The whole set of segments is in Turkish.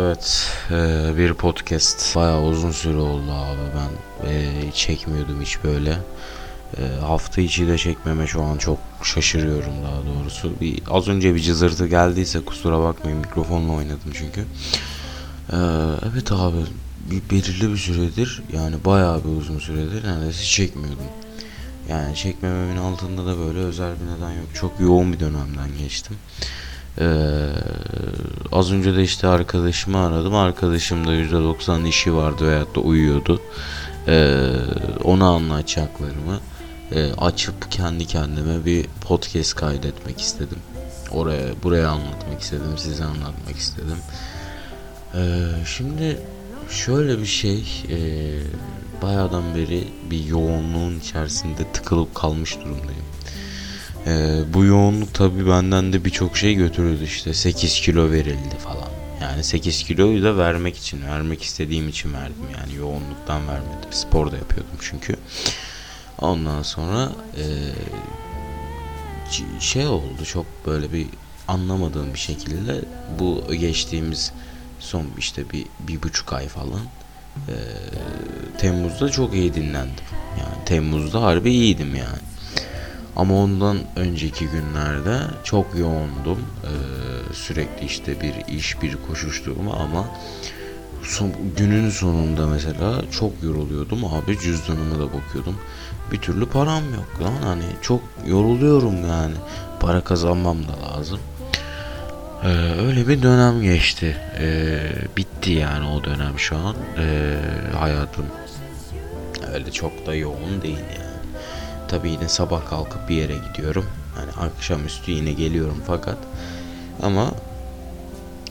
Evet, eee, bir podcast. Bayağı uzun süre oldu abi ben eee, çekmiyordum hiç böyle. Eee, hafta içi de çekmeme şu an çok şaşırıyorum daha doğrusu. Bir az önce bir cızırtı geldiyse kusura bakmayın mikrofonla oynadım çünkü. Evet abi bir belirli bir süredir yani bayağı bir uzun süredir neredeyse çekmiyordum. Yani çekmememin altında da böyle özel bir neden yok. Çok yoğun bir dönemden geçtim. Ee, az önce de işte arkadaşımı aradım. Arkadaşım da %90 işi vardı veyahut da uyuyordu. Ee, ona anlatacaklarımı e, açıp kendi kendime bir podcast kaydetmek istedim. Oraya buraya anlatmak istedim, size anlatmak istedim. Ee, şimdi şöyle bir şey, e, bayağıdan beri bir yoğunluğun içerisinde tıkılıp kalmış durumdayım. Ee, bu yoğunluk tabii benden de birçok şey götürüldü işte 8 kilo verildi falan. Yani 8 kiloyu da vermek için, vermek istediğim için verdim yani yoğunluktan vermedim. Spor da yapıyordum çünkü. Ondan sonra e, şey oldu çok böyle bir anlamadığım bir şekilde bu geçtiğimiz son işte bir, bir buçuk ay falan e, Temmuz'da çok iyi dinlendim. Yani Temmuz'da harbi iyiydim yani. Ama ondan önceki günlerde çok yoğundum. Ee, sürekli işte bir iş, bir koşuşturma ama son, günün sonunda mesela çok yoruluyordum. Abi cüzdanıma da bakıyordum. Bir türlü param yok lan. Hani çok yoruluyorum yani. Para kazanmam da lazım. Ee, öyle bir dönem geçti. Ee, bitti yani o dönem şu an. Ee, hayatım öyle çok da yoğun değil yani. Tabii yine sabah kalkıp bir yere gidiyorum. Hani akşamüstü yine geliyorum fakat ama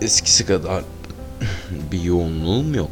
eskisi kadar bir yoğunluğum yok.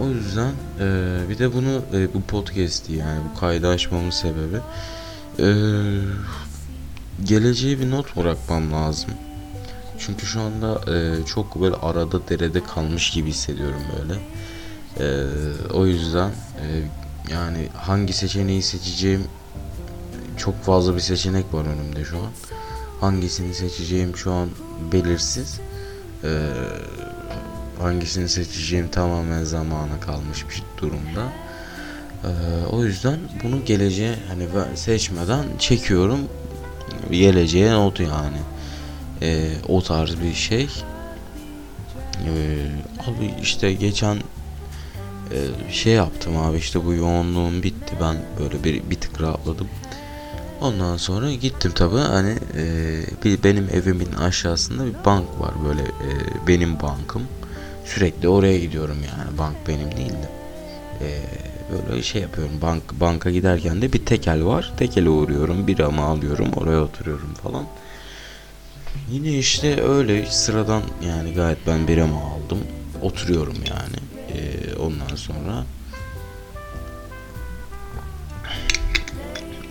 O yüzden e, bir de bunu e, bu podcast'i yani bu kaydı açmamın sebebi e, geleceğe bir not bırakmam lazım. Çünkü şu anda e, çok böyle arada derede kalmış gibi hissediyorum böyle. E, o yüzden e, yani hangi seçeneği seçeceğim çok fazla bir seçenek var önümde şu an. Hangisini seçeceğim şu an belirsiz. Ee, hangisini seçeceğim tamamen zamana kalmış bir durumda. Ee, o yüzden bunu geleceğe hani seçmeden çekiyorum. Geleceğe not yani. Ee, o tarz bir şey. Ee, abi işte geçen ee, şey yaptım abi işte bu yoğunluğum bitti ben böyle bir, bir tık rahatladım. Ondan sonra gittim tabi hani e, bir, benim evimin aşağısında bir bank var böyle e, benim bankım. Sürekli oraya gidiyorum yani bank benim değil de. E, böyle şey yapıyorum bank banka giderken de bir tekel var. Tekele uğruyorum biramı alıyorum oraya oturuyorum falan. Yine işte öyle sıradan yani gayet ben biramı aldım. Oturuyorum yani. Ondan sonra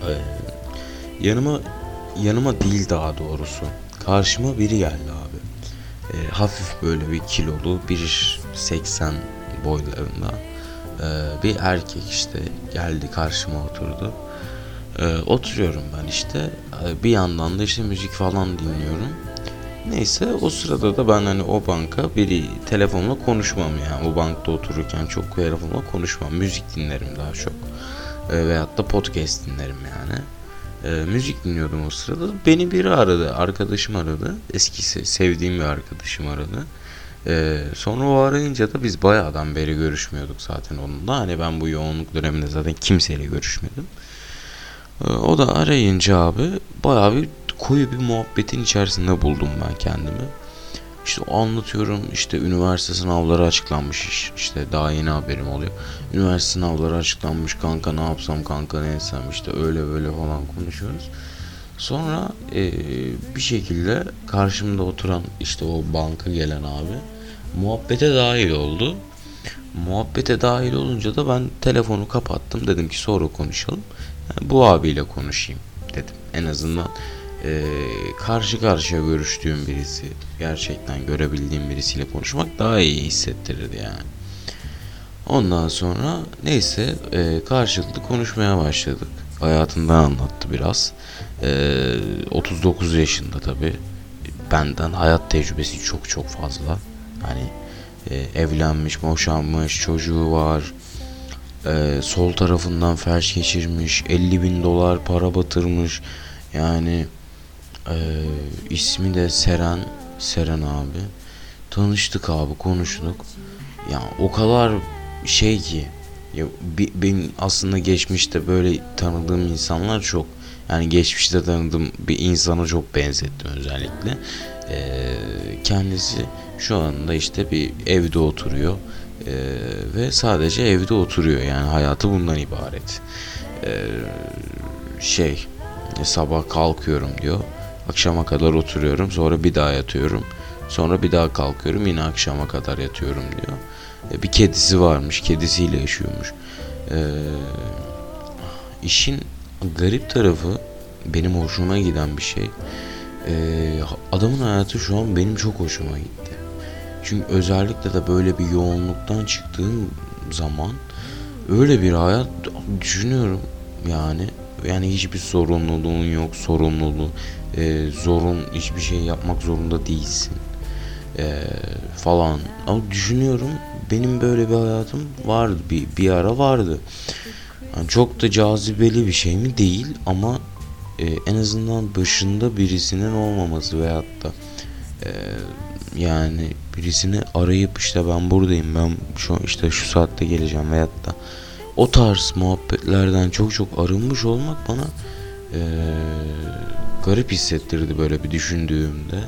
ee, yanıma yanıma değil daha doğrusu karşıma biri geldi abi. Ee, hafif böyle bir kilolu 1.80 boylarında ee, bir erkek işte geldi karşıma oturdu. Ee, oturuyorum ben işte bir yandan da işte müzik falan dinliyorum. Neyse o sırada da ben hani o banka biri telefonla konuşmam yani. O bankta otururken çok telefonla konuşmam. Müzik dinlerim daha çok. E, veyahut da podcast dinlerim yani. E, müzik dinliyordum o sırada. Beni biri aradı arkadaşım aradı. Eski se- sevdiğim bir arkadaşım aradı. E, sonra o arayınca da biz bayağıdan beri görüşmüyorduk zaten onunla. Hani ben bu yoğunluk döneminde zaten kimseyle görüşmedim o da arayınca abi bayağı bir koyu bir muhabbetin içerisinde buldum ben kendimi. İşte anlatıyorum işte üniversite sınavları açıklanmış iş- işte daha yeni haberim oluyor. Üniversite sınavları açıklanmış kanka ne yapsam kanka ne etsem işte öyle böyle falan konuşuyoruz. Sonra eee, bir şekilde karşımda oturan işte o banka gelen abi muhabbete dahil oldu. Muhabbete dahil olunca da ben telefonu kapattım dedim ki sonra konuşalım. Bu abiyle konuşayım dedim. En azından e, karşı karşıya görüştüğüm birisi gerçekten görebildiğim birisiyle konuşmak daha iyi hissettirirdi yani. Ondan sonra neyse e, karşılıklı konuşmaya başladık. Hayatından anlattı biraz. E, 39 yaşında tabi. benden hayat tecrübesi çok çok fazla. Hani e, evlenmiş, boşanmış, çocuğu var. E, sol tarafından felç geçirmiş, 50 bin dolar para batırmış. Yani e, ismi de Seren, Seren abi. Tanıştık abi, konuştuk. Ya o kadar şey ki ya benim aslında geçmişte böyle tanıdığım insanlar çok. Yani geçmişte tanıdığım bir insana çok benzettim özellikle. Ee, kendisi şu anda işte bir evde oturuyor Ee, ve sadece evde oturuyor yani hayatı bundan ibaret. Ee, şey sabah kalkıyorum diyor. Akşama kadar oturuyorum sonra bir daha yatıyorum. Sonra bir daha kalkıyorum yine akşama kadar yatıyorum diyor. E, bir kedisi varmış kedisiyle yaşıyormuş. Ee, işin garip tarafı benim hoşuma giden bir şey. Ee, adamın hayatı şu an benim çok hoşuma gitti. Çünkü özellikle de böyle bir yoğunluktan çıktığım zaman öyle bir hayat düşünüyorum yani. Yani hiçbir sorumluluğun yok sorumluluğu e, zorun hiçbir şey yapmak zorunda değilsin e, falan. Ama düşünüyorum benim böyle bir hayatım vardı bir, bir ara vardı. Yani çok da cazibeli bir şey mi değil ama e, en azından başında birisinin olmaması veyahut da e, yani birisini arayıp işte ben buradayım ben şu işte şu saatte geleceğim veyahut da o tarz muhabbetlerden çok çok arınmış olmak bana e, garip hissettirdi böyle bir düşündüğümde.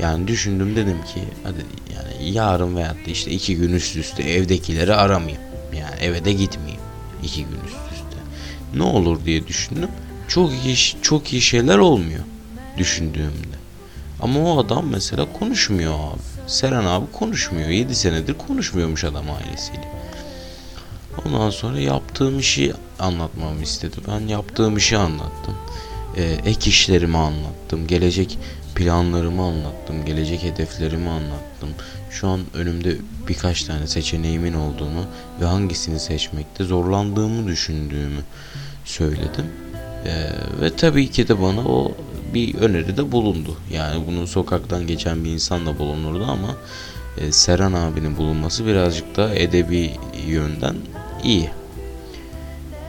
Yani düşündüm dedim ki hadi yani yarın veyahut da işte iki gün üst üste evdekileri aramayayım. Yani eve de gitmeyeyim iki gün üst üste. Ne olur diye düşündüm. Çok iyi çok iyi şeyler olmuyor düşündüğümde. Ama o adam mesela konuşmuyor abi. Seren abi konuşmuyor. 7 senedir konuşmuyormuş adam ailesiyle. Ondan sonra yaptığım işi anlatmamı istedi. Ben yaptığım işi anlattım. Ee, ek işlerimi anlattım. Gelecek planlarımı anlattım. Gelecek hedeflerimi anlattım. Şu an önümde birkaç tane seçeneğimin olduğunu ve hangisini seçmekte zorlandığımı düşündüğümü söyledim. Ee, ve tabii ki de bana o bir öneride bulundu. Yani bunun sokaktan geçen bir insanla bulunurdu ama e, Seren abinin bulunması birazcık da edebi yönden iyi.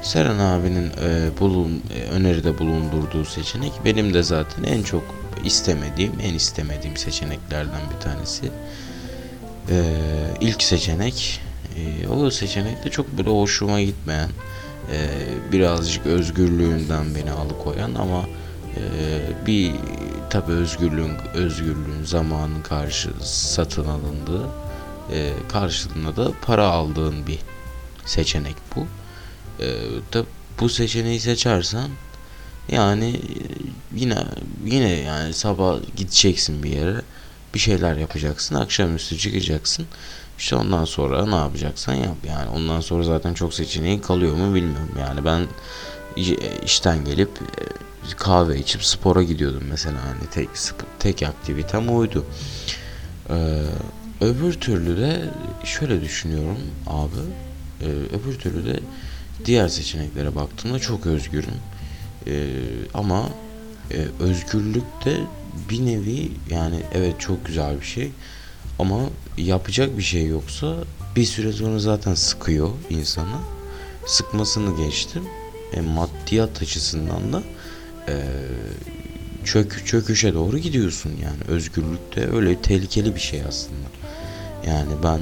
Seren abinin e, bulun, e, öneride bulundurduğu seçenek benim de zaten en çok istemediğim, en istemediğim seçeneklerden bir tanesi. E, ilk seçenek, e, o seçenek de çok böyle hoşuma gitmeyen, e, birazcık özgürlüğünden beni alıkoyan ama e, bir tabi özgürlüğün özgürlüğün zamanın karşı satın alındığı e, karşılığında da para aldığın bir seçenek bu. E, tabi bu seçeneği seçersen yani yine yine yani sabah gideceksin bir yere bir şeyler yapacaksın akşamüstü çıkacaksın. İşte ondan sonra ne yapacaksan yap. Yani ondan sonra zaten çok seçeneğin kalıyor mu bilmiyorum. Yani ben işten gelip kahve içip spora gidiyordum mesela hani tek tek aktivitem oydu. Ee, öbür türlü de şöyle düşünüyorum abi. Ee, öbür türlü de diğer seçeneklere baktığımda çok özgürüm. Ee, ama e, özgürlük de bir nevi yani evet çok güzel bir şey ama yapacak bir şey yoksa bir süre sonra zaten sıkıyor insanı. Sıkmasını geçtim. E, maddiyat açısından da e, çök çöküşe doğru gidiyorsun yani. Özgürlük de öyle tehlikeli bir şey aslında. Yani ben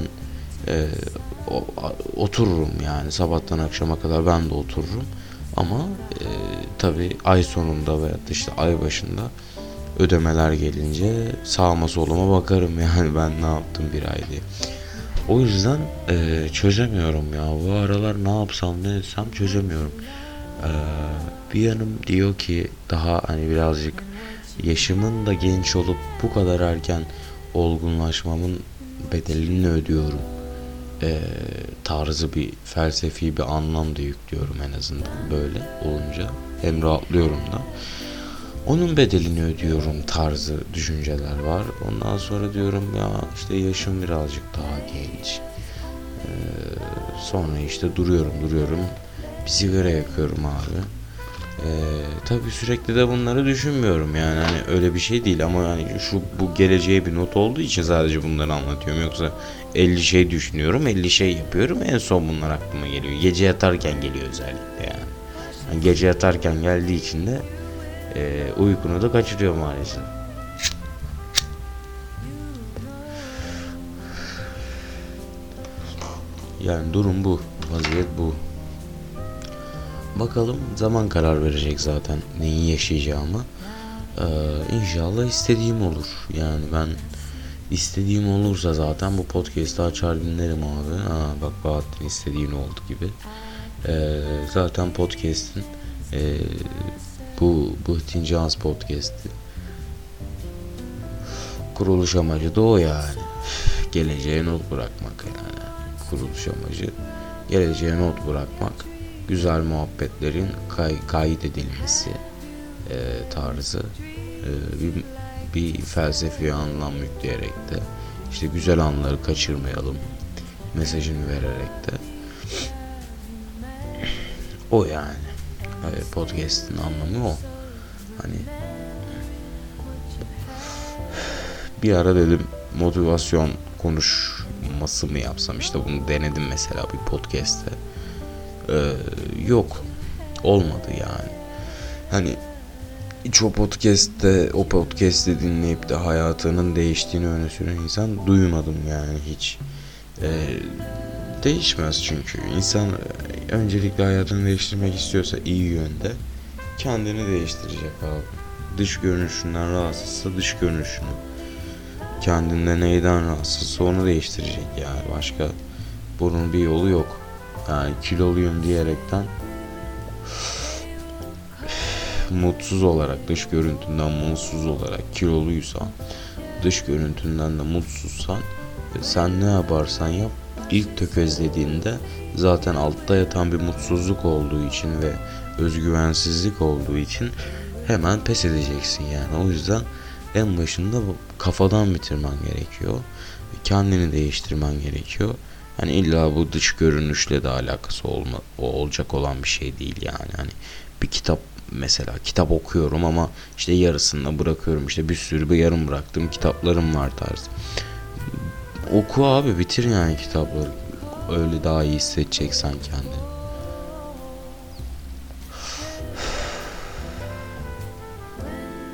e, otururum yani. Sabahtan akşama kadar ben de otururum. Ama e, tabi ay sonunda veya işte ay başında ödemeler gelince sağıma soluma bakarım yani ben ne yaptım bir ay diye. O yüzden e, çözemiyorum ya. Bu aralar ne yapsam ne etsem çözemiyorum. Ee, bir yanım diyor ki daha hani birazcık yaşımın da genç olup bu kadar erken olgunlaşmamın bedelini ödüyorum. Ee, tarzı bir felsefi bir anlam da yüklüyorum en azından böyle olunca hem rahatlıyorum da. Onun bedelini ödüyorum tarzı düşünceler var. Ondan sonra diyorum ya işte yaşım birazcık daha genç. Ee, sonra işte duruyorum duruyorum bir sigara yakıyorum abi. Ee, tabii sürekli de bunları düşünmüyorum yani hani öyle bir şey değil ama hani şu bu geleceğe bir not olduğu için sadece bunları anlatıyorum yoksa 50 şey düşünüyorum 50 şey yapıyorum en son bunlar aklıma geliyor gece yatarken geliyor özellikle yani, yani gece yatarken geldiği için de e, uykunu da kaçırıyor maalesef. Yani durum bu. Vaziyet bu. Bakalım zaman karar verecek zaten neyi yaşayacağımı. Ee, inşallah istediğim olur. Yani ben istediğim olursa zaten bu podcast'ı açar dinlerim abi. Ha, bak Bahattin istediğin oldu gibi. Ee, zaten podcast'in e, bu Bıhtin Cans podcast'i kuruluş amacı da o yani. Geleceğe not bırakmak yani. Kuruluş amacı geleceğe not bırakmak güzel muhabbetlerin kay kaydedilmesi e, tarzı e, bir, bir felsefi anlam yükleyerek de işte güzel anları kaçırmayalım mesajını vererek de o yani. Podcast'in anlamı o. Hani bir ara dedim motivasyon konuşması mı yapsam? İşte bunu denedim mesela bir podcast'te ee, yok. Olmadı yani. Hani o podcast'te o podcast'i dinleyip de hayatının değiştiğini öne süren insan duymadım yani hiç. Ee, değişmez çünkü. İnsan öncelikle hayatını değiştirmek istiyorsa iyi yönde kendini değiştirecek abi. Dış görünüşünden rahatsızsa dış görünüşünü. Kendinde neyden rahatsızsa onu değiştirecek yani. Başka bunun bir yolu yok yani kiloluyum diyerekten mutsuz olarak dış görüntünden mutsuz olarak kiloluysan dış görüntünden de mutsuzsan sen ne yaparsan yap ilk tökezlediğinde zaten altta yatan bir mutsuzluk olduğu için ve özgüvensizlik olduğu için hemen pes edeceksin yani. O yüzden en başında kafadan bitirmen gerekiyor. Kendini değiştirmen gerekiyor Hani illa bu dış görünüşle de alakası olma, olacak olan bir şey değil yani. Hani bir kitap mesela kitap okuyorum ama işte yarısını bırakıyorum. işte bir sürü bir yarım bıraktığım kitaplarım var tarzı. Oku abi bitir yani kitapları. Öyle daha iyi hissedeceksen kendini.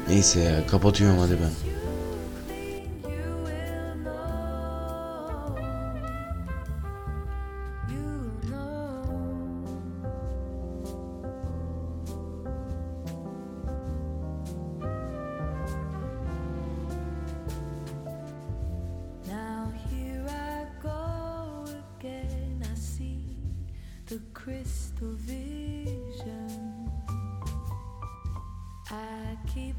Neyse ya kapatıyorum hadi ben. Crystal vision. I keep